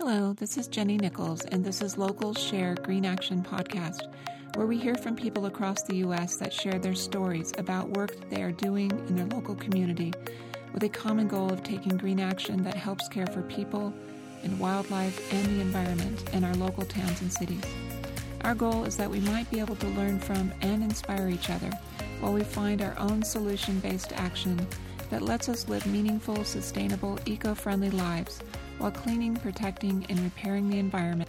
Hello, this is Jenny Nichols, and this is Locals Share Green Action Podcast, where we hear from people across the U.S. that share their stories about work they are doing in their local community with a common goal of taking green action that helps care for people and wildlife and the environment in our local towns and cities. Our goal is that we might be able to learn from and inspire each other while we find our own solution based action that lets us live meaningful, sustainable, eco friendly lives while cleaning, protecting, and repairing the environment.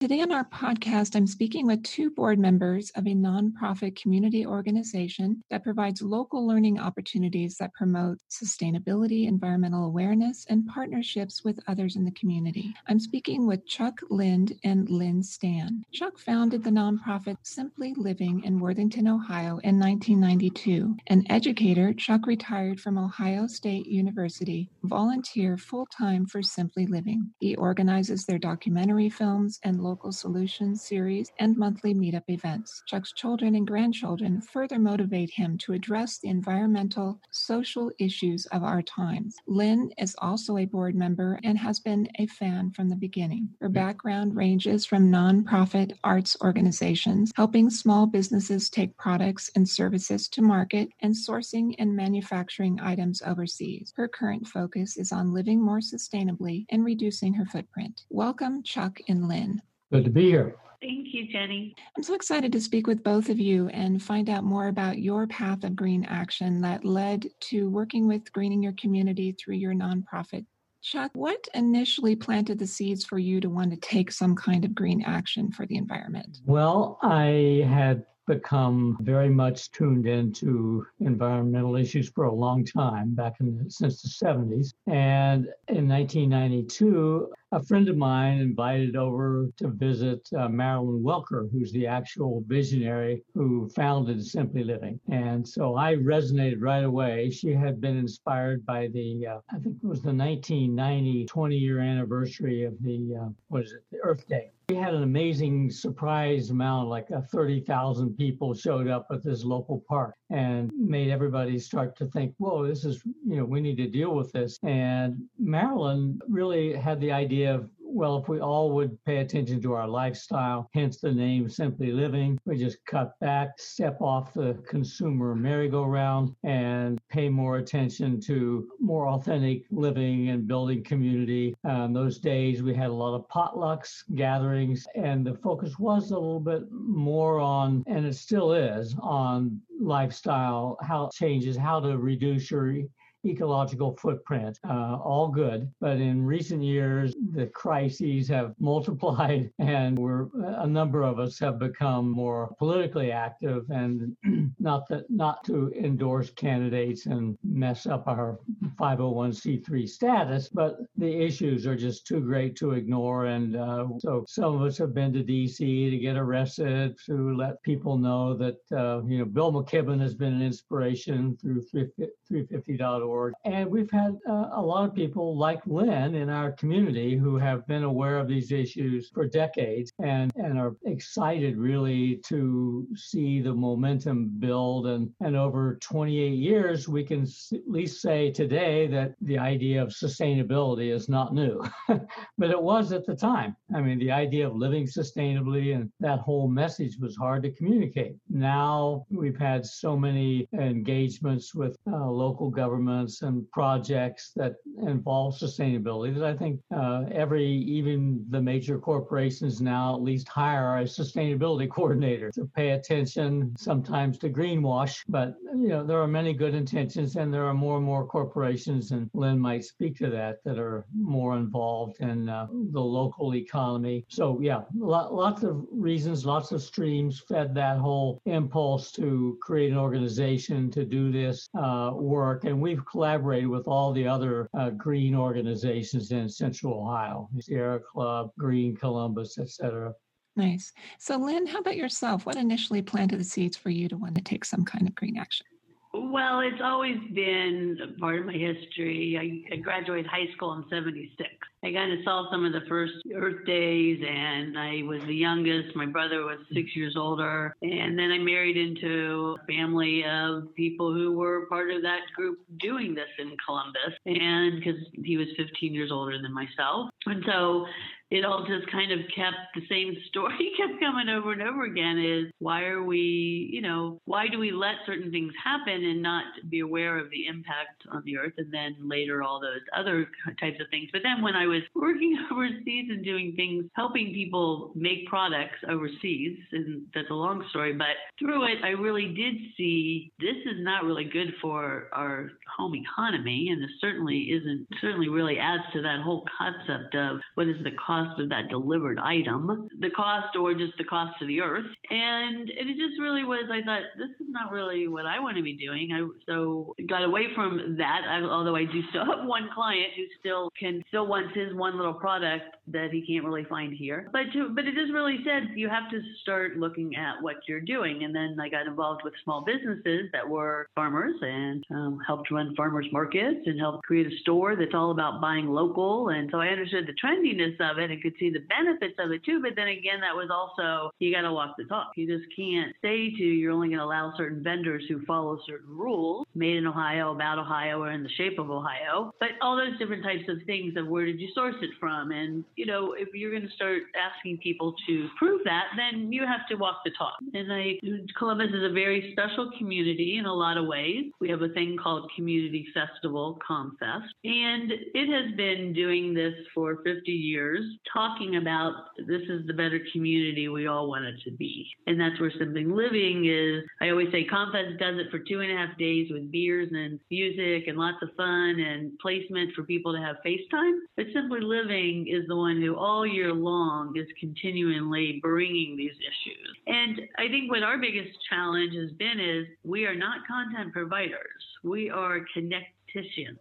Today on our podcast, I'm speaking with two board members of a nonprofit community organization that provides local learning opportunities that promote sustainability, environmental awareness, and partnerships with others in the community. I'm speaking with Chuck Lind and Lynn Stan. Chuck founded the nonprofit Simply Living in Worthington, Ohio in 1992. An educator, Chuck retired from Ohio State University, volunteer full time for Simply Living. He organizes their documentary films and Local Solutions series and monthly meetup events. Chuck's children and grandchildren further motivate him to address the environmental, social issues of our times. Lynn is also a board member and has been a fan from the beginning. Her background ranges from nonprofit arts organizations, helping small businesses take products and services to market, and sourcing and manufacturing items overseas. Her current focus is on living more sustainably and reducing her footprint. Welcome, Chuck and Lynn. Good to be here. Thank you, Jenny. I'm so excited to speak with both of you and find out more about your path of green action that led to working with greening your community through your nonprofit. Chuck, what initially planted the seeds for you to want to take some kind of green action for the environment? Well, I had become very much tuned into environmental issues for a long time, back in the, since the 70s. And in 1992, a friend of mine invited over to visit uh, Marilyn Welker, who's the actual visionary who founded Simply Living. And so I resonated right away. She had been inspired by the, uh, I think it was the 1990 20 year anniversary of the, uh, what is it, the Earth Day. We had an amazing surprise amount, like uh, 30,000 people showed up at this local park and made everybody start to think, whoa, this is, you know, we need to deal with this. And Marilyn really had the idea of well, if we all would pay attention to our lifestyle, hence the name Simply Living, we just cut back, step off the consumer merry-go-round, and pay more attention to more authentic living and building community. Um, those days we had a lot of potlucks, gatherings, and the focus was a little bit more on, and it still is, on lifestyle, how changes, how to reduce your ecological footprint. Uh, all good. But in recent years, the crises have multiplied, and we're a number of us have become more politically active, and not that not to endorse candidates and mess up our 501c3 status, but the issues are just too great to ignore. And uh, so some of us have been to D.C. to get arrested to let people know that uh, you know Bill McKibben has been an inspiration through 350.org org. And we've had uh, a lot of people like Lynn in our community who have been aware of these issues for decades and, and are excited really to see the momentum build. And, and over 28 years, we can at least say today that the idea of sustainability is not new, but it was at the time. I mean, the idea of living sustainably and that whole message was hard to communicate. Now we've had so many engagements with uh, local government investments and projects that involve sustainability that I think uh, every, even the major corporations now at least hire a sustainability coordinator to pay attention sometimes to greenwash. But, you know, there are many good intentions and there are more and more corporations, and Lynn might speak to that, that are more involved in uh, the local economy. So, yeah, lots of reasons, lots of streams fed that whole impulse to create an organization to do this uh, work. And we've collaborated with all the other uh, green organizations in Central Ohio, Sierra Club, Green Columbus, etc. Nice. So, Lynn, how about yourself? What initially planted the seeds for you to want to take some kind of green action? Well, it's always been part of my history. I, I graduated high school in 76. I kind of saw some of the first Earth days, and I was the youngest. My brother was six years older. And then I married into a family of people who were part of that group doing this in Columbus. And because he was 15 years older than myself. And so it all just kind of kept the same story kept coming over and over again is why are we you know why do we let certain things happen and not be aware of the impact on the earth and then later all those other types of things? But then when i was working overseas and doing things helping people make products overseas and that's a long story but through it i really did see this is not really good for our home economy and it certainly isn't certainly really adds to that whole concept of what is the cost cost of that delivered item, the cost or just the cost to the earth. And it just really was, I thought, this is not really what I want to be doing. I so got away from that, I, although I do still have one client who still can, still wants his one little product that he can't really find here. But to, but it just really said you have to start looking at what you're doing. And then I got involved with small businesses that were farmers and um, helped run farmers markets and helped create a store that's all about buying local. And so I understood the trendiness of it and could see the benefits of it too. But then again, that was also, you got to walk the talk. You just can't say to, you're only going to allow certain vendors who follow certain rules made in Ohio, about Ohio, or in the shape of Ohio. But all those different types of things of where did you source it from? And, you know, if you're going to start asking people to prove that, then you have to walk the talk. And I, Columbus is a very special community in a lot of ways. We have a thing called Community Festival, ComFest, and it has been doing this for 50 years talking about this is the better community we all want it to be. And that's where Simply Living is. I always say ComFest does it for two and a half days with beers and music and lots of fun and placement for people to have FaceTime. But Simply Living is the one who all year long is continually bringing these issues. And I think what our biggest challenge has been is we are not content providers. We are connect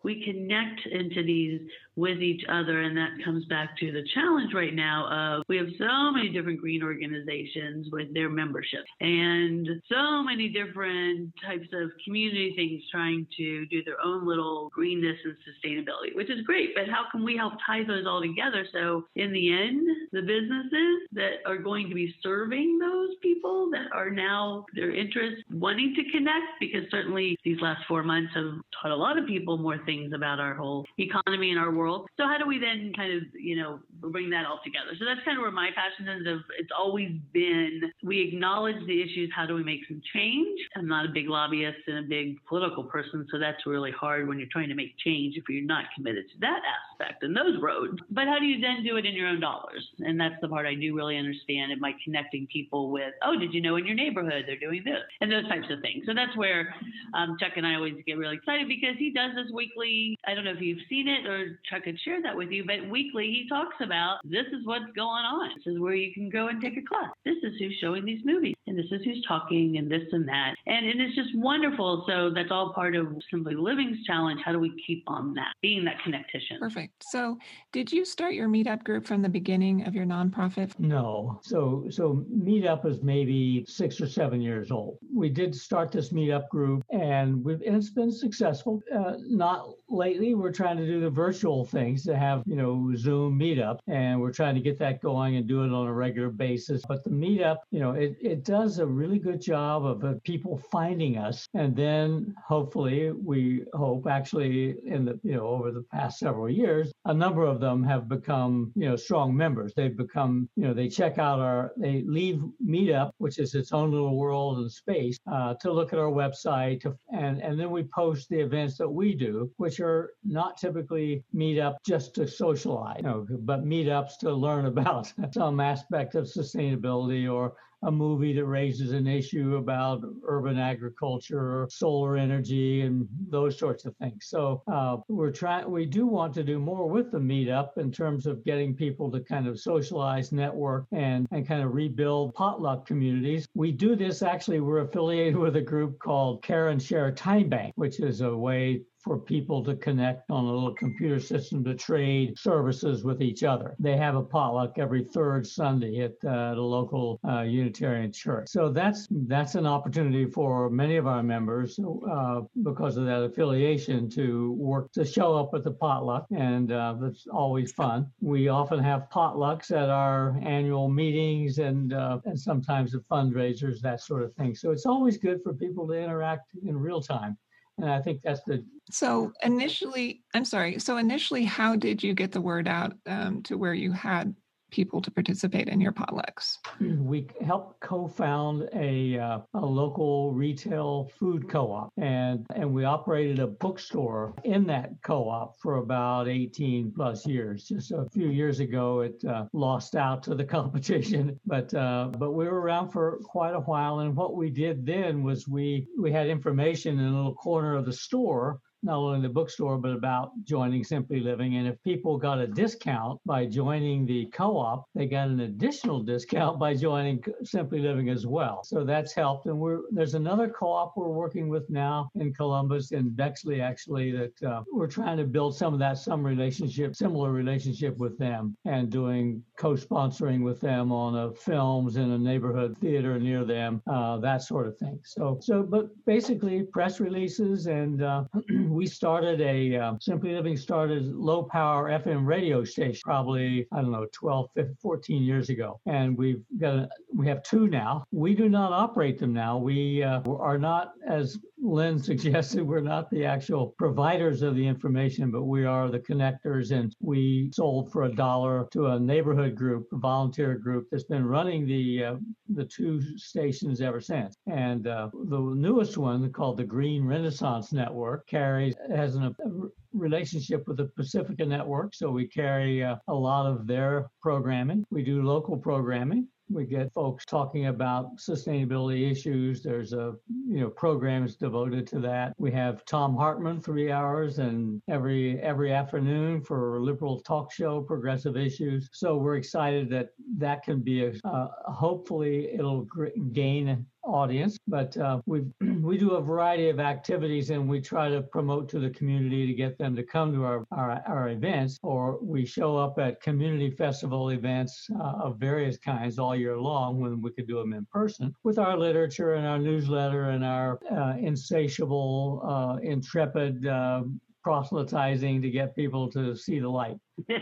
we connect into these with each other. And that comes back to the challenge right now of we have so many different green organizations with their membership and so many different types of community things trying to do their own little greenness and sustainability, which is great. But how can we help tie those all together? So in the end, the businesses that are going to be serving those people that are now their interest wanting to connect, because certainly these last four months have taught a lot of people more things about our whole economy and our world world. So how do we then kind of, you know, bring that all together? So that's kind of where my passion is. Of it's always been we acknowledge the issues. How do we make some change? I'm not a big lobbyist and a big political person, so that's really hard when you're trying to make change if you're not committed to that aspect and those roads. But how do you then do it in your own dollars? And that's the part I do really understand. And by connecting people with, oh, did you know in your neighborhood they're doing this and those types of things. So that's where um, Chuck and I always get really excited because he does this weekly. I don't know if you've seen it or Chuck could share that with you. But weekly, he talks about this is what's going on. This is where you can go and take a class. This is who's showing these movies, and this is who's talking, and this and that. And, and it's just wonderful. So that's all part of Simply Living's challenge. How do we keep on that, being that connectivity? Perfect. So, did you start your meetup group from the beginning of your nonprofit? No. So, so meetup is maybe six or seven years old. We did start this meetup group, and, we've, and it's been successful. Uh, not lately. We're trying to do the virtual things to have, you know, Zoom meetup. And we're trying to get that going and do it on a regular basis. But the meetup, you know, it, it does a really good job of uh, people finding us. And then hopefully, we hope actually in the, you know, over the past several years, a number of them have become, you know, strong members. They've become, you know, they check out our, they leave meetup, which is its own little world and space, uh, to look at our website. To, and, and then we post the events that we do, which not typically meet up just to socialize, you know, but meetups to learn about some aspect of sustainability or a movie that raises an issue about urban agriculture, or solar energy, and those sorts of things. So uh, we're trying. We do want to do more with the meetup in terms of getting people to kind of socialize, network, and and kind of rebuild potluck communities. We do this actually. We're affiliated with a group called Care and Share Time Bank, which is a way for people to connect on a little computer system to trade services with each other. They have a potluck every third Sunday at uh, the local uh, Unitarian church. So that's that's an opportunity for many of our members uh, because of that affiliation to work to show up at the potluck, and uh, that's always fun. We often have potlucks at our annual meetings and uh, and sometimes the fundraisers, that sort of thing. So it's always good for people to interact in real time. And I think that's the. So initially, I'm sorry. So initially, how did you get the word out um, to where you had people to participate in your potlucks? We helped co-found a, uh, a local retail food co-op, and and we operated a bookstore in that co-op for about 18 plus years. Just a few years ago, it uh, lost out to the competition, but uh, but we were around for quite a while. And what we did then was we we had information in a little corner of the store not only the bookstore, but about joining Simply Living. And if people got a discount by joining the co op, they got an additional discount by joining Simply Living as well. So that's helped. And we're, there's another co op we're working with now in Columbus, in Bexley, actually, that uh, we're trying to build some of that, some relationship, similar relationship with them and doing co sponsoring with them on a films in a neighborhood theater near them, uh, that sort of thing. So, so, but basically, press releases and uh, we started a uh, Simply Living started low power FM radio station probably I don't know 12, 15, 14 years ago, and we've got a, we have two now. We do not operate them now. We uh, are not as Lynn suggested we're not the actual providers of the information, but we are the connectors. And we sold for a dollar to a neighborhood group, a volunteer group that's been running the uh, the two stations ever since. And uh, the newest one, called the Green Renaissance Network, carries has an, a relationship with the Pacifica Network, so we carry uh, a lot of their programming. We do local programming we get folks talking about sustainability issues. There's a you know programs devoted to that. We have Thom Hartmann three hours and every every afternoon for liberal talk show, progressive issues. So we're excited that that can be a uh, hopefully it'll gain audience, but uh, we we do a variety of activities and we try to promote to the community to get them to come to our our, our events, or we show up at community festival events uh, of various kinds all year long when we could do them in person with our literature and our newsletter and our uh, insatiable, uh, intrepid uh, proselytizing to get people to see the light.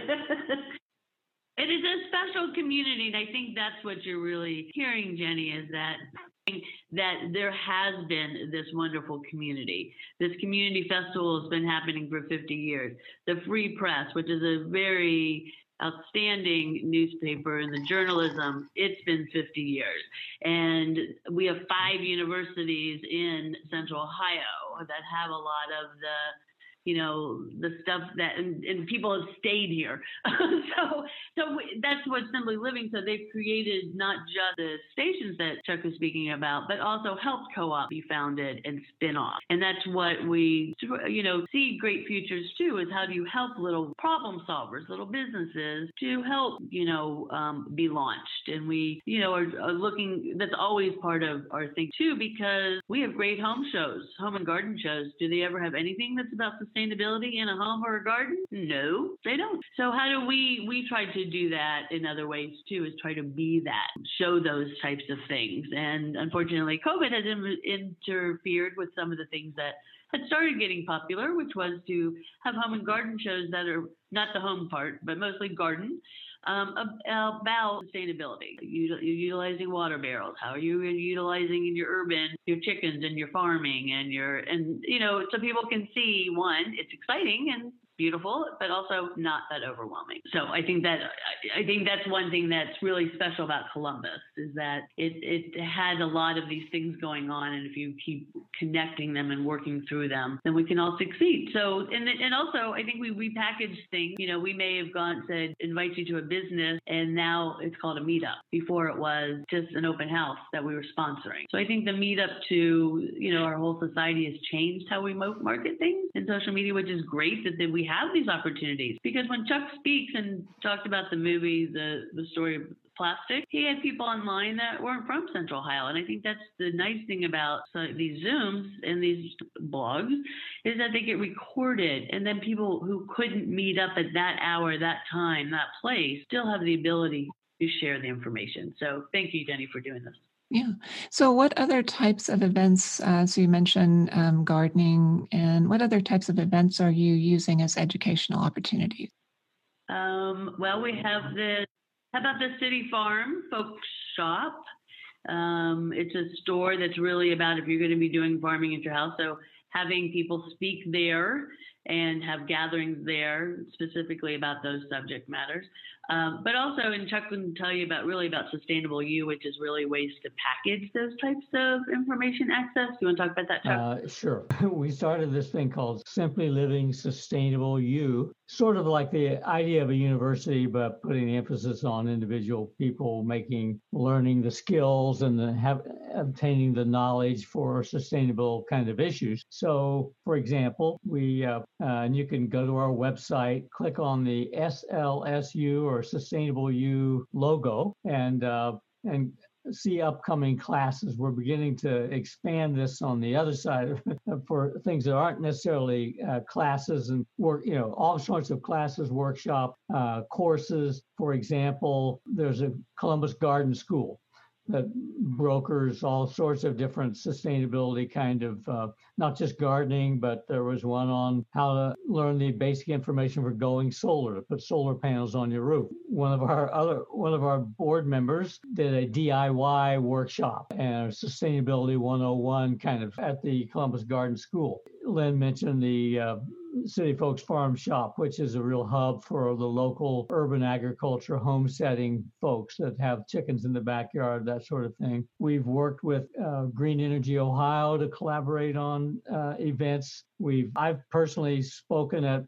It is a special community, and I think that's what you're really hearing, Jenny, is that that there has been this wonderful community. This community festival has been happening for 50 years. The Free Press, which is a very outstanding newspaper in the journalism, it's been 50 years. And we have five universities in Central Ohio that have a lot of the you know the stuff that and, and people have stayed here. So so that's what simply living so they've created not just the stations that chuck was speaking about but also helped co-op be founded and spin off. And that's what we you know see great futures too is how do you help little problem solvers little businesses to help you know um, be launched. And we you know are, are looking that's always part of our thing too because we have great home shows home and garden shows. Do they ever have anything that's about sustainability in a home or a garden? No, they don't. So how do we we try to do that in other ways too? Is try to be that, show those types of things. And unfortunately, COVID has in, interfered with some of the things that had started getting popular, which was to have home and garden shows that are not the home part, but mostly garden, um, about sustainability. You're utilizing water barrels. How are you utilizing in your urban your chickens and your farming and your and you know so people can see one, it's exciting and beautiful, but also not that overwhelming. So I think that I think that's one thing that's really special about Columbus is that it it had a lot of these things going on, and if you keep connecting them and working through them, then we can all succeed. So and and also I think we repackaged things. You know, we may have gone said invite you to a business, and now it's called a meetup. Before it was just an open house that we were sponsoring. So I think the meetup to you know our whole society has changed how we market things in social media, which is great that we have these opportunities because when Chuck speaks and talked about the movie, the the story of plastic. He had people online that weren't from Central Ohio. And I think that's the nice thing about these Zooms and these blogs is that they get recorded. And then people who couldn't meet up at that hour, that time, that place still have the ability to share the information. So thank you, Jenny, for doing this. Yeah. So, what other types of events? Uh, so, you mentioned um, gardening, and what other types of events are you using as educational opportunities? Um, well, we have the how about the City Farm Folk Shop? Um, it's a store that's really about if you're going to be doing farming at your house. So having people speak there and have gatherings there specifically about those subject matters. Um, but also, and Chuck can tell you about really about Sustainable U, which is really ways to package those types of information access. Do you want to talk about that, Chuck? Uh, sure. We started this thing called Simply Living Sustainable U, sort of like the idea of a university, but putting emphasis on individual people making learning the skills and the have, obtaining the knowledge for sustainable kind of issues. So, for example, we uh, uh, and you can go to our website, click on the SLSU or Sustainable U logo, and uh, and see upcoming classes. We're beginning to expand this on the other side for things that aren't necessarily uh, classes and work, you know, all sorts of classes, workshop, uh, courses. For example, there's a Columbus Garden School that brokers all sorts of different sustainability kind of uh, not just gardening but there was one on how to learn the basic information for going solar to put solar panels on your roof. One of our other one of our board members did a diy workshop and sustainability 101 kind of at the columbus garden school. Lynn mentioned the uh, City Folks Farm Shop, which is a real hub for the local urban agriculture homesteading folks that have chickens in the backyard, that sort of thing. We've worked with uh, Green Energy Ohio to collaborate on uh, events. We've I've personally spoken at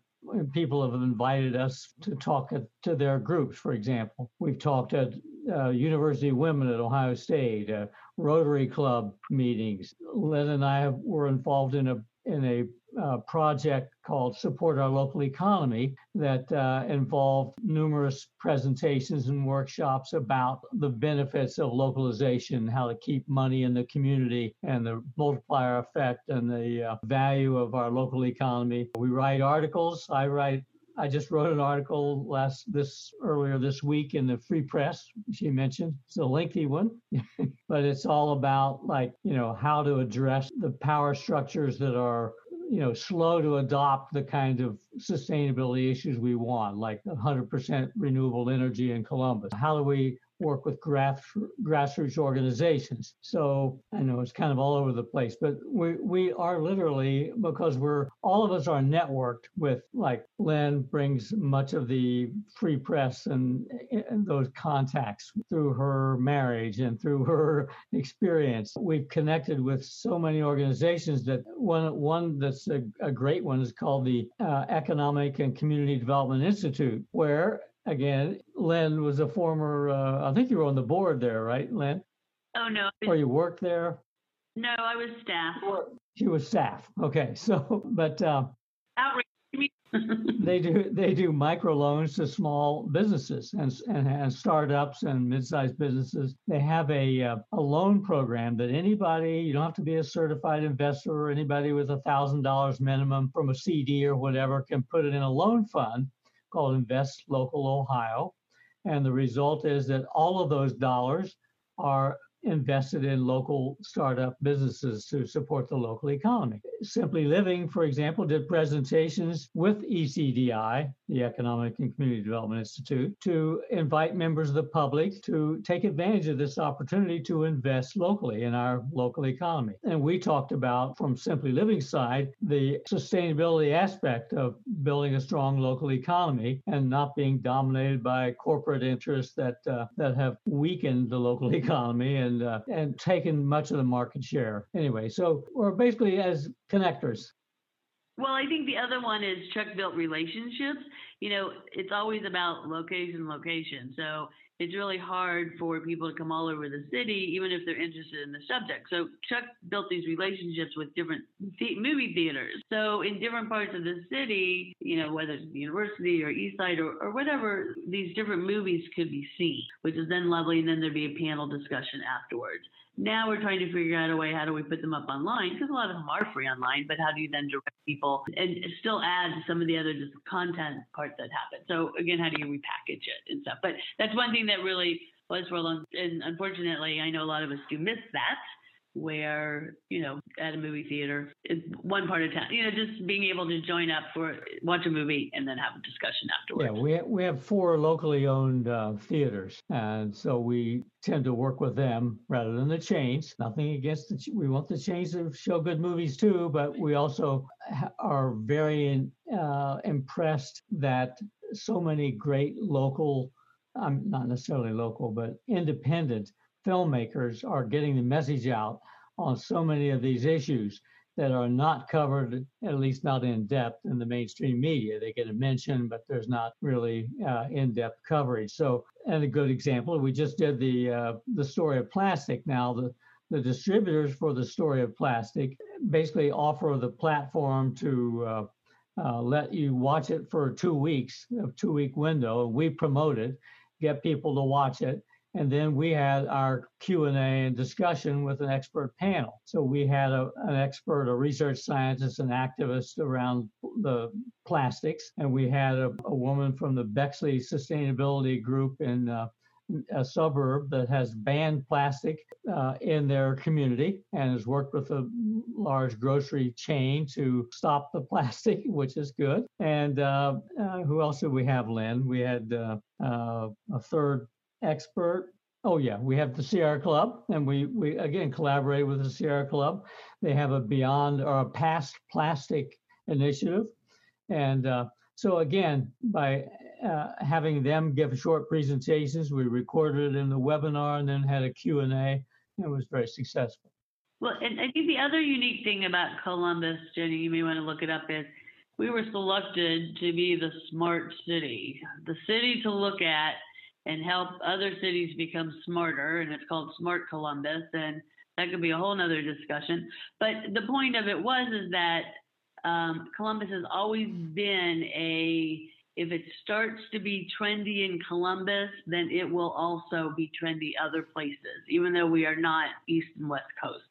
people have invited us to talk at, to their groups. For example, we've talked at uh, University Women at Ohio State, uh, Rotary Club meetings. Lynn and I were involved in a in a uh, project called Support Our Local Economy that uh, involved numerous presentations and workshops about the benefits of localization, how to keep money in the community, and the multiplier effect and the uh, value of our local economy. We write articles. I write I just wrote an article last this earlier this week in the Free Press. She mentioned it's a lengthy one, but it's all about like you know how to address the power structures that are you know, slow to adopt the kind of sustainability issues we want, like 100% renewable energy in Columbus. How do we work with grass, grassroots organizations. So I know it's kind of all over the place, but we, we are literally, because we're, all of us are networked with, like Lynn brings much of the free press and, and those contacts through her marriage and through her experience. We've connected with so many organizations that one, one that's a, a great one is called the uh, Economic and Community Development Institute, where again, Lynn was a former, uh, I think you were on the board there, right, Lynn? Oh, no. Or you worked there? No, I was staff. She was staff. Okay. So, but uh, outreach. they do they do microloans to small businesses and, and, and startups and mid-sized businesses. They have a uh, a loan program that anybody you don't have to be a certified investor or anybody with a thousand dollars minimum from a CD or whatever can put it in a loan fund called Invest Local Ohio. And the result is that all of those dollars are invested in local startup businesses to support the local economy. Simply Living, for example, did presentations with ECDI, the Economic and Community Development Institute, to invite members of the public to take advantage of this opportunity to invest locally in our local economy. And we talked about, from Simply Living side, the sustainability aspect of building a strong local economy and not being dominated by corporate interests that uh, that have weakened the local economy and uh, and taken much of the market share. Anyway, so we're basically as connectors. Well, I think the other one is Chuck built relationships. you know, it's always about location, location. So it's really hard for people to come all over the city, even if they're interested in the subject. So Chuck built these relationships with different th- movie theaters. So in different parts of the city, you know, whether it's the university or East Side or, or whatever, these different movies could be seen, which is then lovely. And then there'd be a panel discussion afterwards. Now we're trying to figure out a way how do we put them up online because a lot of them are free online, but how do you then direct people and still add some of the other just content parts that happen? So again, how do you repackage it and stuff? But that's one thing that really was for a long, and unfortunately, I know a lot of us do miss that where you know at a movie theater one part of town you know just being able to join up for watch a movie and then have a discussion afterwards. Yeah we we have four locally owned uh, theaters and so we tend to work with them rather than the chains. Nothing against the we want the chains to show good movies too but we also are very uh, impressed that so many great local I'm um, not necessarily local, but independent filmmakers are getting the message out on so many of these issues that are not covered, at least not in depth in the mainstream media. They get a mention, but there's not really uh, in-depth coverage. So, and a good example, we just did the uh, the story of plastic. Now, the the distributors for the story of plastic basically offer the platform to uh, uh, let you watch it for two weeks, a two week window, and we promote it, get people to watch it, and then we had our q&a and discussion with an expert panel so we had a, an expert a research scientist an activist around the plastics and we had a, a woman from the bexley sustainability group in uh, a suburb that has banned plastic uh, in their community and has worked with a large grocery chain to stop the plastic, which is good. And uh, uh, who else did we have, Lynn? We had uh, uh, a third expert. Oh yeah, we have the Sierra Club, and we we again collaborate with the Sierra Club. They have a Beyond or a Past Plastic initiative, and uh, so again by uh, having them give short presentations, we recorded it in the webinar and then had a Q and A. It was very successful. Well, and I think the other unique thing about Columbus, Jenny, you may want to look it up, is we were selected to be the smart city, the city to look at and help other cities become smarter. And it's called Smart Columbus. And that could be a whole nother discussion. But the point of it was is that um, Columbus has always been a if it starts to be trendy in Columbus, then it will also be trendy other places, even though we are not East and West Coast.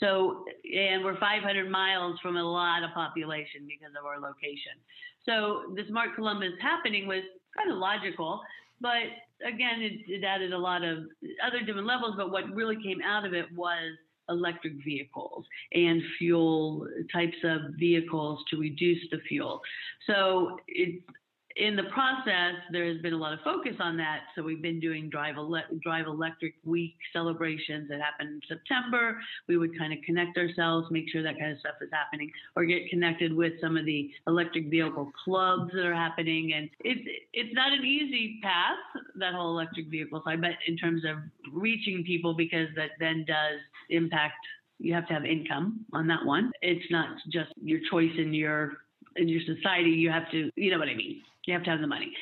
So, and we're 500 miles from a lot of population because of our location. So, the Smart Columbus happening was kind of logical but again, it, it added a lot of other different levels. But what really came out of it was electric vehicles and fuel types of vehicles to reduce the fuel. So it, in the process, there has been a lot of focus on that. So we've been doing Drive, Ele- Drive Electric Week celebrations that happen in September. We would kind of connect ourselves, make sure that kind of stuff is happening, or get connected with some of the electric vehicle clubs that are happening. And it's it's not an easy path, that whole electric vehicle side, but in terms of reaching people, because that then does impact. You have to have income on that one. It's not just your choice in your in your society. You have to, you know what I mean. You have to have the money.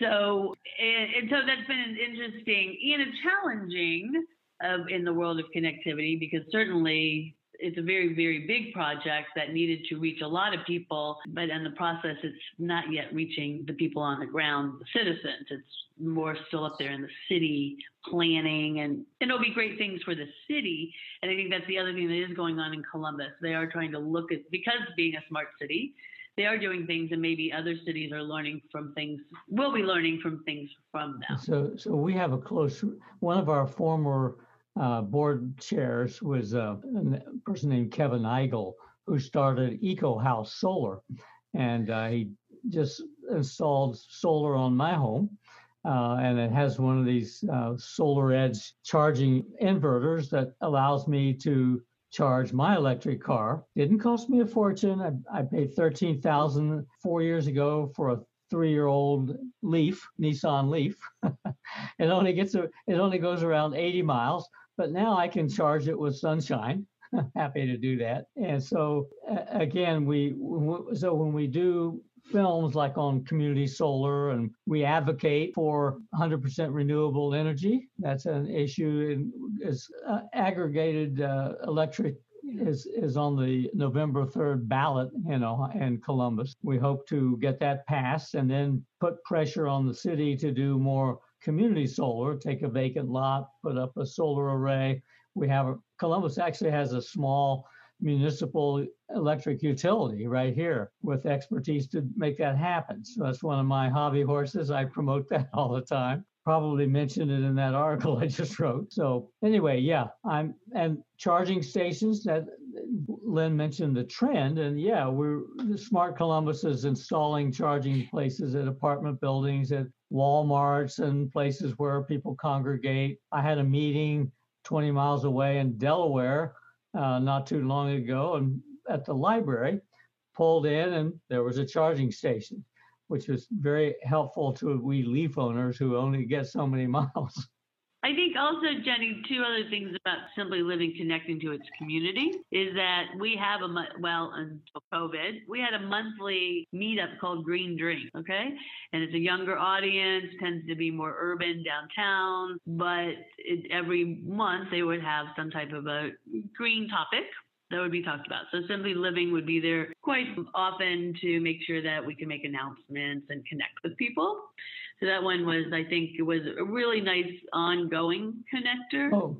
So, and, and so that's been an interesting and a challenging of in the world of connectivity because certainly it's a very very big project that needed to reach a lot of people but in the process it's not yet reaching the people on the ground the citizens it's more still up there in the city planning and, and it'll be great things for the city and i think that's the other thing that is going on in columbus they are trying to look at because being a smart city they are doing things and maybe other cities are learning from things will be learning from things from them. So so we have a close one of our former uh, board chairs was uh, a person named kevin eigel who started eco house solar. And uh, he just installed solar on my home uh, and it has one of these uh, SolarEdge charging inverters that allows me to charge my electric car. Didn't cost me a fortune. I, I paid thirteen thousand four years ago for a three-year-old Leaf, Nissan Leaf. it only gets a, it only goes around 80 miles, but now I can charge it with sunshine. Happy to do that. And so again, we so when we do films like on community solar, and we advocate for 100% renewable energy. That's an issue. Is uh, aggregated uh, electric is is on the November 3rd ballot, you know, in Columbus. We hope to get that passed and then put pressure on the city to do more community solar, take a vacant lot, put up a solar array. We have Columbus actually has a small municipal electric utility right here with expertise to make that happen. So that's one of my hobby horses. I promote that all the time. Probably mentioned it in that article I just wrote. So anyway, yeah, I'm and charging stations that Lynn mentioned the trend, and yeah, we're the Smart Columbus is installing charging places at apartment buildings, at Walmarts, and places where people congregate. I had a meeting 20 miles away in Delaware uh, not too long ago and at the library, pulled in and there was a charging station, which was very helpful to we leaf owners who only get so many miles. I think also, Jenny, two other things about Simply Living connecting to its community is that we have a, well, until COVID, we had a monthly meetup called Green Drink, okay? And it's a younger audience, tends to be more urban downtown, but it, every month they would have some type of a green topic that would be talked about. So Simply Living would be there quite often to make sure that we can make announcements and connect with people. So that one was, I think, it was a really nice ongoing connector. Oh,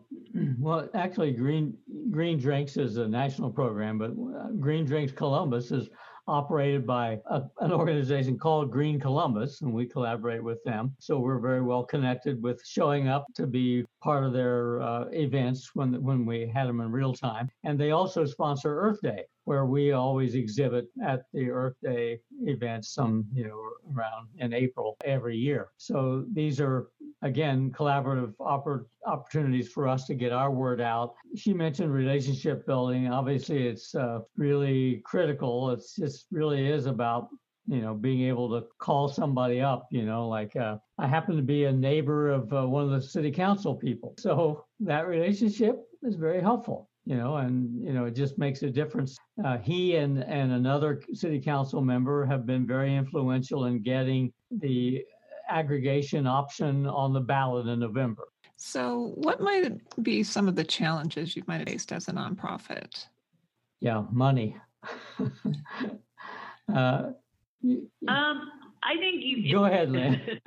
well, actually, Green Green Drinks is a national program, but uh, Green Drinks Columbus is operated by a, an organization called Green Columbus, and we collaborate with them. So we're very well connected with showing up to be part of their uh, events when when we had them in real time. And they also sponsor Earth Day, where we always exhibit at the Earth Day events, some you know around in April every year. So these are again, collaborative oppor- opportunities for us to get our word out. She mentioned relationship building. Obviously, it's uh, really critical. It's just really is about you know being able to call somebody up you know like uh, i happen to be a neighbor of uh, one of the city council people so that relationship is very helpful you know and you know it just makes a difference uh, he and and another city council member have been very influential in getting the aggregation option on the ballot in November. So, what might be some of the challenges you might have faced as a nonprofit? Yeah, money. uh, um, I think you go ahead, Lynn.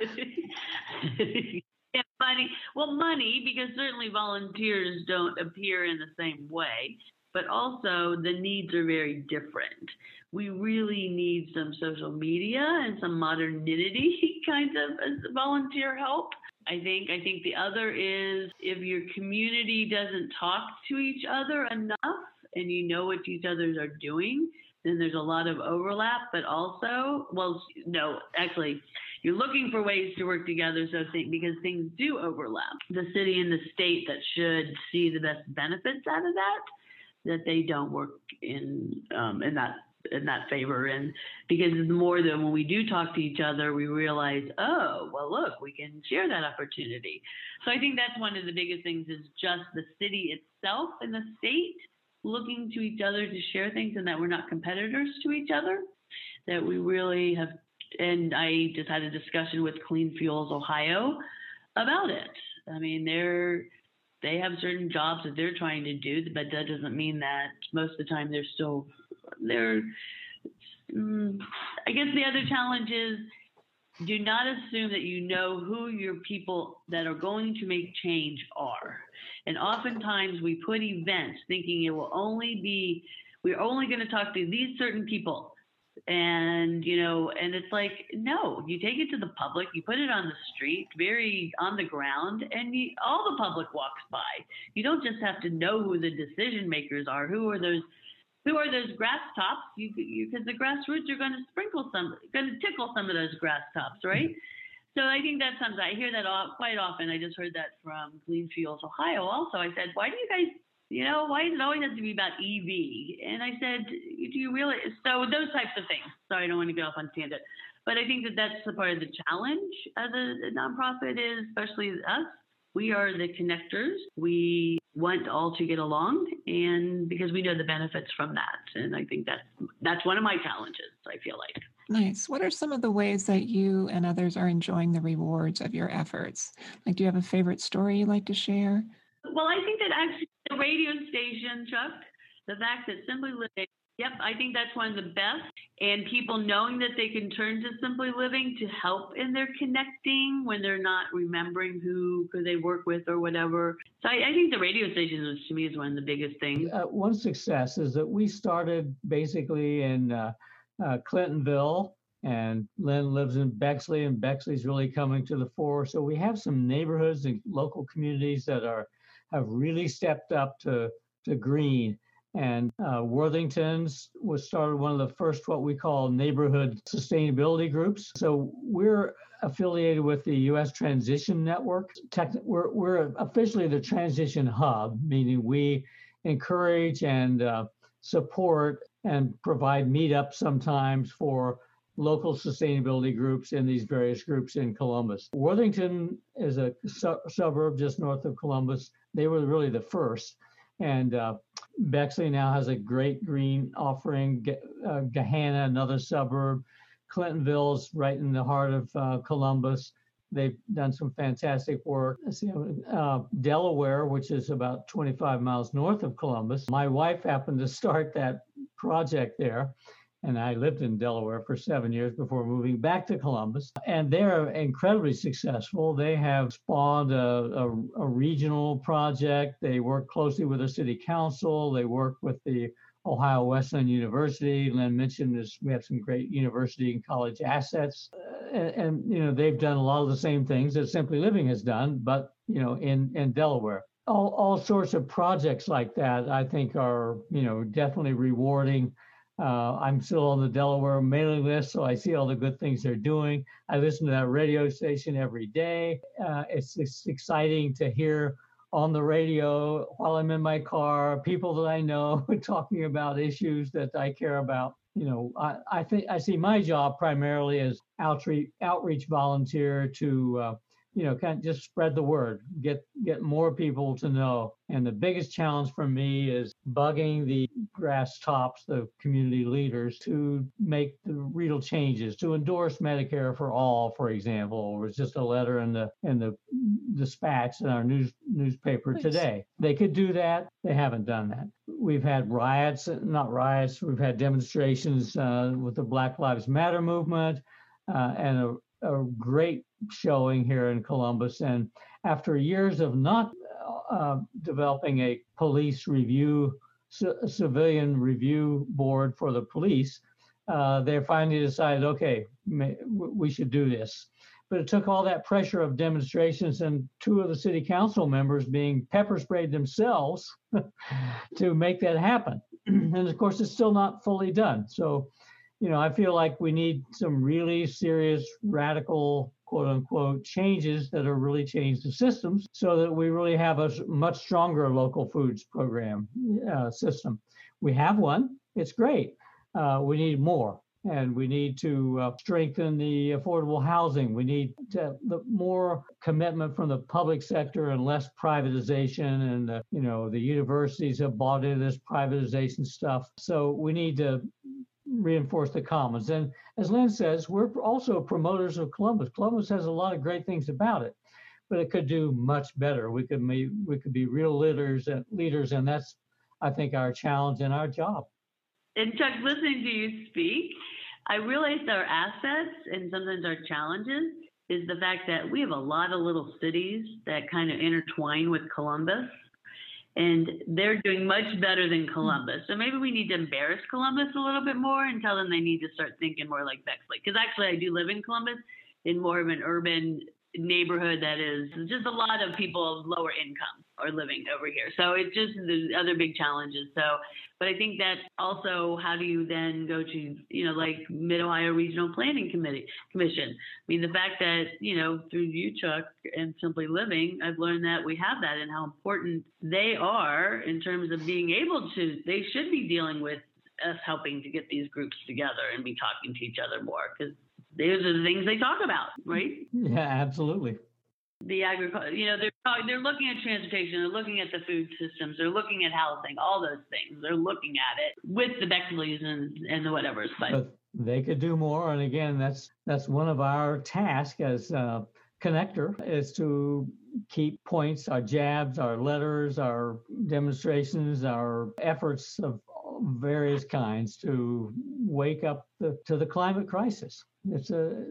yeah, money. Well, money because certainly volunteers don't appear in the same way, but also the needs are very different we really need some social media and some modernity kind of volunteer help. I think I think the other is if your community doesn't talk to each other enough and you know what each others are doing, then there's a lot of overlap, but also, well, no, actually, you're looking for ways to work together so think, because things do overlap. The city and the state that should see the best benefits out of that, that they don't work in um, in that in that favor. And because more that when we do talk to each other, we realize, oh, well, look, we can share that opportunity. So I think that's one of the biggest things is just the city itself and the state looking to each other to share things and that we're not competitors to each other, that we really have. And I just had a discussion with Clean Fuels Ohio about it. I mean, they're they have certain jobs that they're trying to do, but that doesn't mean that most of the time they're still they're. Mm, I guess the other challenge is do not assume that you know who your people that are going to make change are. And oftentimes we put events thinking it will only be, we're only going to talk to these certain people and you know and it's like no you take it to the public you put it on the street very on the ground and you, all the public walks by. You don't just have to know who the decision makers are who are those who are those grass tops? You because the grassroots are going to sprinkle some going to tickle some of those grass tops mm-hmm. right? So i think that's something i hear that all, quite often. I just heard that from Clean Fuels ohio also. I said why do you guys you know, why does it always have to be about EV? And I said, do you really? So those types of things. Sorry, I don't want to get off on tangent. But I think that that's the part of the challenge as a, nonprofit is, especially us. We are the connectors. We want all to get along, and because we know the benefits from that. And I think that's that's one of my challenges. I feel like. Nice. What are some of the ways that you and others are enjoying the rewards of your efforts? Like, do you have a favorite story you'd like to share? Well, I think that actually the radio station, Chuck, the fact that Simply Living, yep, I think that's one of the best. And people knowing that they can turn to Simply Living to help in their connecting when they're not remembering who they work with or whatever. So I, I think the radio station to me is one of the biggest things. Uh, one success is that we started basically in uh, uh, Clintonville. And Lynn lives in Bexley, and Bexley's really coming to the fore. So we have some neighborhoods and local communities that are have really stepped up to to green. And uh, Worthington's was started one of the first what we call neighborhood sustainability groups. So we're affiliated with the U.S. Transition Network. we're, we're officially the transition hub, meaning we encourage and uh, support and provide meetups sometimes for local sustainability groups in these various groups in Columbus. Worthington is a su- suburb just north of Columbus. They were really the first. And uh, Bexley now has a great green offering. Uh, Gahanna, another suburb. Clintonville's right in the heart of uh, Columbus. They've done some fantastic work. Uh, Delaware, which is about 25 miles north of Columbus, my wife happened to start that project there. And I lived in Delaware for seven years before moving back to Columbus. And they're incredibly successful. They have spawned a, a, a regional project. They work closely with the city council. They work with the Ohio Wesleyan University. Lynn mentioned this. We have some great university and college assets, uh, and, and, you know they've done a lot of the same things that Simply Living has done, but you know in in Delaware. All all sorts of projects like that, I think, are you know definitely rewarding. Uh, I'm still on the Delaware mailing list, so I see all the good things they're doing. I listen to that radio station every day. Uh, it's, it's exciting to hear on the radio while I'm in my car, people that I know talking about issues that I care about. You know, I, I think I see my job primarily as outreach outreach volunteer to uh, you know, kind of just spread the word, get get more people to know. And the biggest challenge for me is bugging the grass tops, the community leaders, to make the real changes, to endorse Medicare for all, for example. It was just a letter in the in the dispatch in our news newspaper today. They could do that. They haven't done that. We've had riots, not riots. We've had demonstrations uh, with the Black Lives Matter movement. Uh, and a, a great showing here in Columbus. And after years of not uh, developing a police review, c- civilian review board for the police, uh, they finally decided, okay, may, we should do this. But it took all that pressure of demonstrations and two of the city council members being pepper sprayed themselves to make that happen. and of course, it's still not fully done. So you know, I feel like we need some really serious, radical, quote unquote, changes that are really change the systems so that we really have a much stronger local foods program uh, system. We have one, it's great. Uh, we need more. And we need to uh, strengthen the affordable housing. We need to, the more commitment from the public sector and less privatization. And you know the universities have bought into this privatization stuff. So we need to reinforce the commons. And as Lynn says, we're also promoters of Columbus. Columbus has a lot of great things about it, but it could do much better. We could be, we could be real leaders and leaders, and that's I think our challenge and our job. And Chuck, listening to you speak, I realized our assets and sometimes our challenges is the fact that we have a lot of little cities that kind of intertwine with Columbus and they're doing much better than hmm. Columbus. So maybe we need to embarrass Columbus a little bit more and tell them they need to start thinking more like Bexley. Because actually, I do live in Columbus in more of an urban neighborhood that is just a lot of people of lower income are living over here. So it's just the other big challenges. So, but I think that also how do you then go to, you know, like Mid Ohio Regional Planning Committee Commission? I mean, the fact that, you know, through you, Chuck, and Simply Living, I've learned that we have that and how important they are in terms of being able to, they should be dealing with us helping to get these groups together and be talking to each other more because those are the things they talk about, right? Yeah, absolutely. The agriculture, you know, they're they're looking at transportation, they're looking at the food systems, they're looking at housing, all those things. They're looking at it with the Bexleys and and the whatever's. But, but they could do more. And again, that's that's one of our tasks as a connector is to keep points, our jabs, our letters, our demonstrations, our efforts of various kinds to wake up the, to the climate crisis. It's a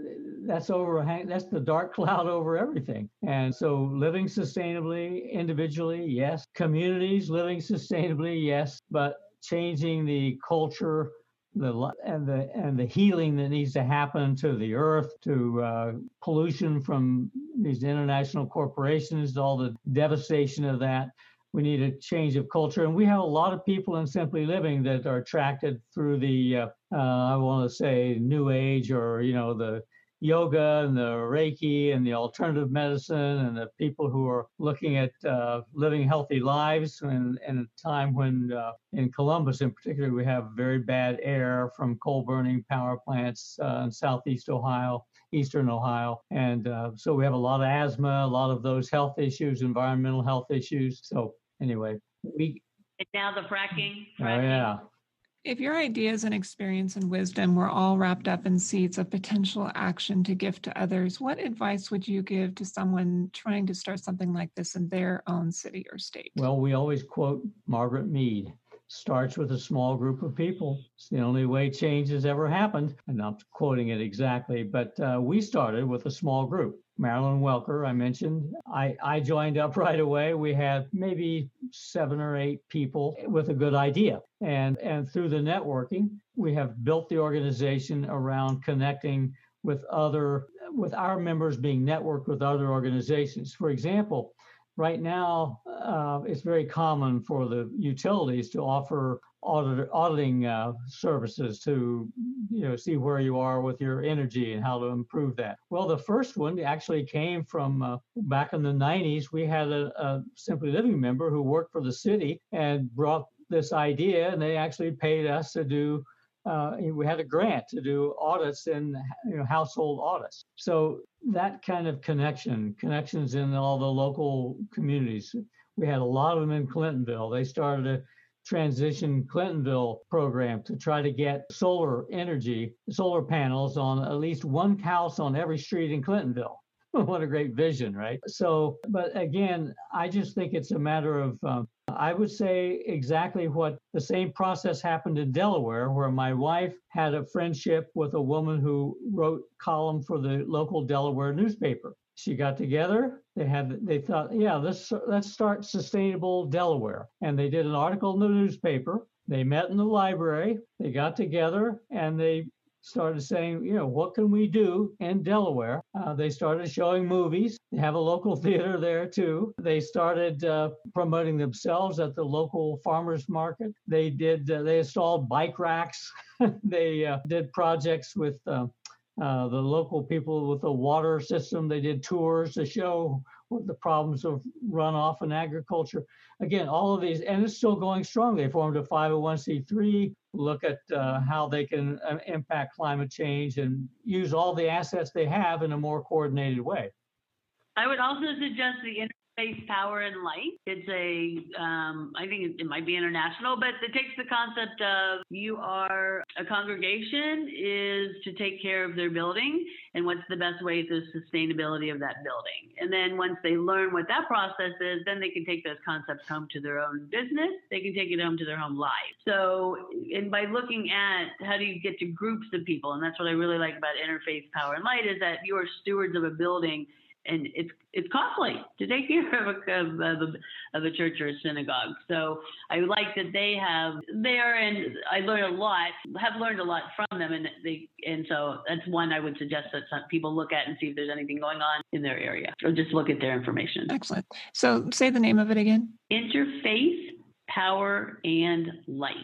that's overhang that's the dark cloud over everything. And so living sustainably individually, yes. Communities living sustainably, yes. But changing the culture the and the and the healing that needs to happen to the earth, to uh, pollution from these international corporations, all the devastation of that. We need a change of culture, and we have a lot of people in Simply Living that are attracted through the uh, uh, I want to say New Age or you know the yoga and the Reiki and the alternative medicine and the people who are looking at uh, living healthy lives in, in a time when uh, in Columbus in particular we have very bad air from coal burning power plants uh, in southeast Ohio. Eastern Ohio. And uh, so we have a lot of asthma, a lot of those health issues, environmental health issues. So, anyway, we. And now the fracking. fracking. Oh, yeah. If your ideas and experience and wisdom were all wrapped up in seeds of potential action to gift to others, what advice would you give to someone trying to start something like this in their own city or state? Well, we always quote Margaret Mead starts with a small group of people. It's the only way change has ever happened. And I'm quoting it exactly, but uh, we started with a small group. Marilyn Welker, I mentioned. I, I joined up right away. We had maybe seven or eight people with a good idea. And, and through the networking, we have built the organization around connecting with other, with our members being networked with other organizations. For example, right now, uh, it's very common for the utilities to offer audit, auditing uh, services to you know see where you are with your energy and how to improve that. Well, the first one actually came from uh, back in the 90s. We had a, a Simply Living member who worked for the city and brought this idea, and they actually paid us to do uh, we had a grant to do audits and you know, household audits. So that kind of connection, connections in all the local communities. We had a lot of them in Clintonville. They started transition Clintonville program to try to get solar energy, solar panels on at least one house on every street in Clintonville. what a great vision, right? So, but again, I just think it's a matter of um, I would say exactly what the same process happened in Delaware, where my wife had a friendship with a woman who wrote column for the local Delaware newspaper. She got together. They had they thought, yeah, let's let's start sustainable Delaware, and they did an article in the newspaper. They met in the library. They got together and they started saying, you know, what can we do in Delaware? Uh, they started showing movies. They have a local theater there too. They started uh, promoting themselves at the local farmers market. They did. Uh, they installed bike racks. they uh, did projects with. Uh, the local people with the water system, they did tours to show what the problems of runoff in agriculture. Again, all of these, and it's still going strong. They formed a 501c3 look at uh, how they can uh, impact climate change and use all the assets they have in a more coordinated way. I would also suggest the Space Power and Light. It's a, um, I think it, might be international, but it takes the concept of you are a congregation is to take care of their building and what's the best way to sustainability of that building. And then once they learn what that process is, then they can take those concepts home to their own business. They can take it home to their home life. So, and by looking at how do you get to groups of people, and that's what I really like about Interfaith Power and Light is that you are stewards of a building and it's it's costly to take care of a, of, a, of a church or a synagogue. So I like that they have there, and I learned a lot. Have learned a lot from them, and they and so that's one I would suggest that some people look at and see if there's anything going on in their area, or just look at their information. Excellent. So say the name of it again. Interfaith Power and Light.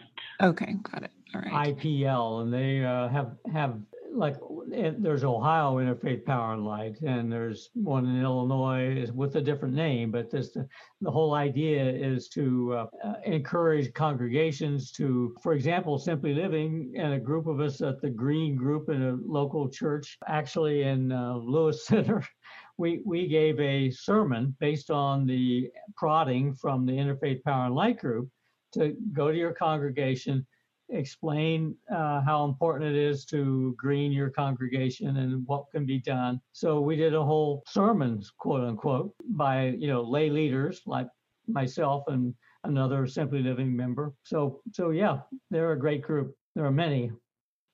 Okay, got it. All right. IPL, and they uh, have have like there's Ohio Interfaith Power and Light, and there's one in Illinois with a different name. But this, the whole idea is to uh, encourage congregations to, for example, Simply Living and a group of us at the Green Group in a local church, actually in uh, Lewis Center. We, we gave a sermon based on the prodding from the Interfaith Power and Light group to go to your congregation explain uh, how important it is to green your congregation and what can be done. So we did a whole sermons, quote unquote, by you know lay leaders like myself and another Simply Living member. So so yeah, they're a great group. There are many.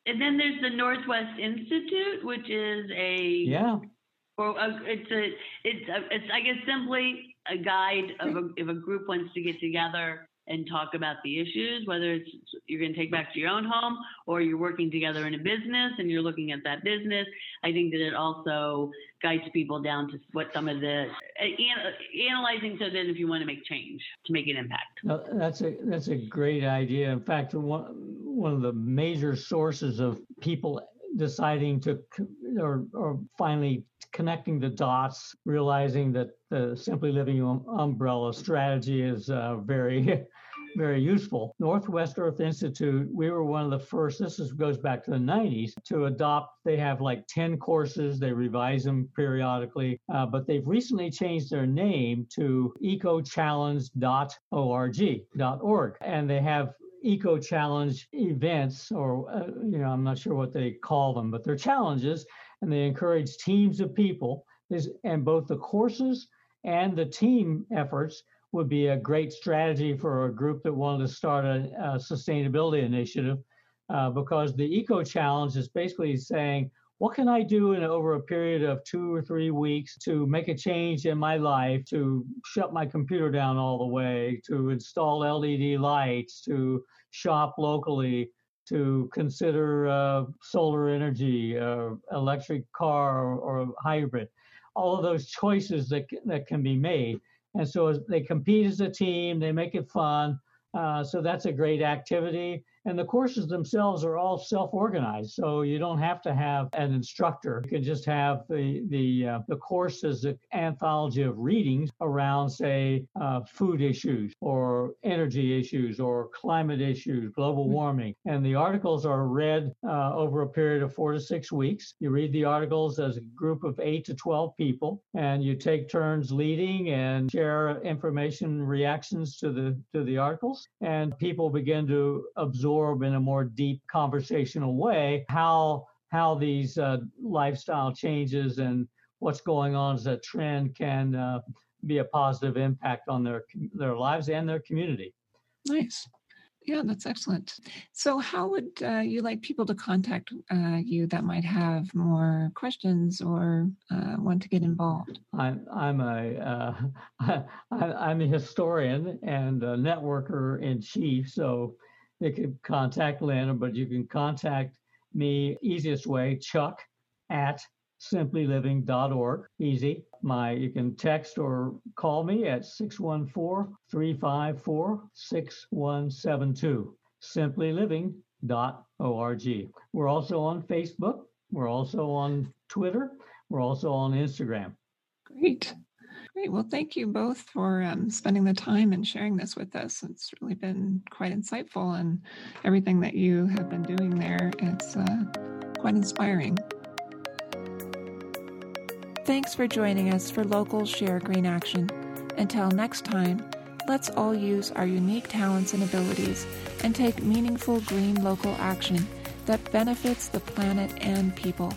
And then there's the Northwest Institute, which is a yeah. Or a, it's a it's a, it's I guess simply a guide of a, if a group wants to get together and talk about the issues, whether it's you're going to take back to your own home or you're working together in a business and you're looking at that business. I think that it also guides people down to what some of the uh, analyzing so then if you want to make change to make an impact. That's a that's a great idea. In fact, one one of the major sources of people deciding to or, or finally connecting the dots realizing that the simply living umbrella strategy is uh, very very useful. Northwest Earth Institute, we were one of the first, this is, goes back to the 90s, to adopt. They have like 10 courses, they revise them periodically, uh, but they've recently changed their name to ecochallenge.org.org. And they have eco challenge events, or, uh, you know, I'm not sure what they call them, but they're challenges, and they encourage teams of people. Is and both the courses and the team efforts would be a great strategy for a group that wanted to start a, a sustainability initiative uh, because the eco challenge is basically saying what can i do in over a period of two or three weeks to make a change in my life to shut my computer down all the way to install led lights to shop locally to consider uh, solar energy uh, electric car or, or hybrid? All of those choices that, that can be made and so they compete as a team, they make it fun. Uh, so that's a great activity. And the courses themselves are all self-organized, so you don't have to have an instructor. You can just have the the uh, the course as an anthology of readings around, say, uh, food issues or energy issues or climate issues, global mm-hmm. warming. And the articles are read uh, over a period of four to six weeks. You read the articles as a group of eight to twelve people, and you take turns leading and share information, reactions to the to the articles, and people begin to absorb absorb in a more deep conversational way how how these uh, lifestyle changes and what's going on as a trend can uh, be a positive impact on their their lives and their community. Nice. Yeah, that's excellent. So, how would uh, you like people to contact uh, you that might have more questions or uh, want to get involved? I'm I'm a am uh, a historian and a networker in chief. So, they could contact Lynn, but you can contact me easiest way, Chuck at simplyliving.org. Easy. My you can text or call me at 614-354-6172. simplyliving.org. We're also on Facebook. We're also on Twitter. We're also on Instagram. Great. Great. Well, thank you both for um, spending the time and sharing this with us. It's really been quite insightful, and everything that you have been doing there, it's uh, quite inspiring. Thanks for joining us for Local Share Green Action. Until next time, let's all use our unique talents and abilities and take meaningful green local action that benefits the planet and people.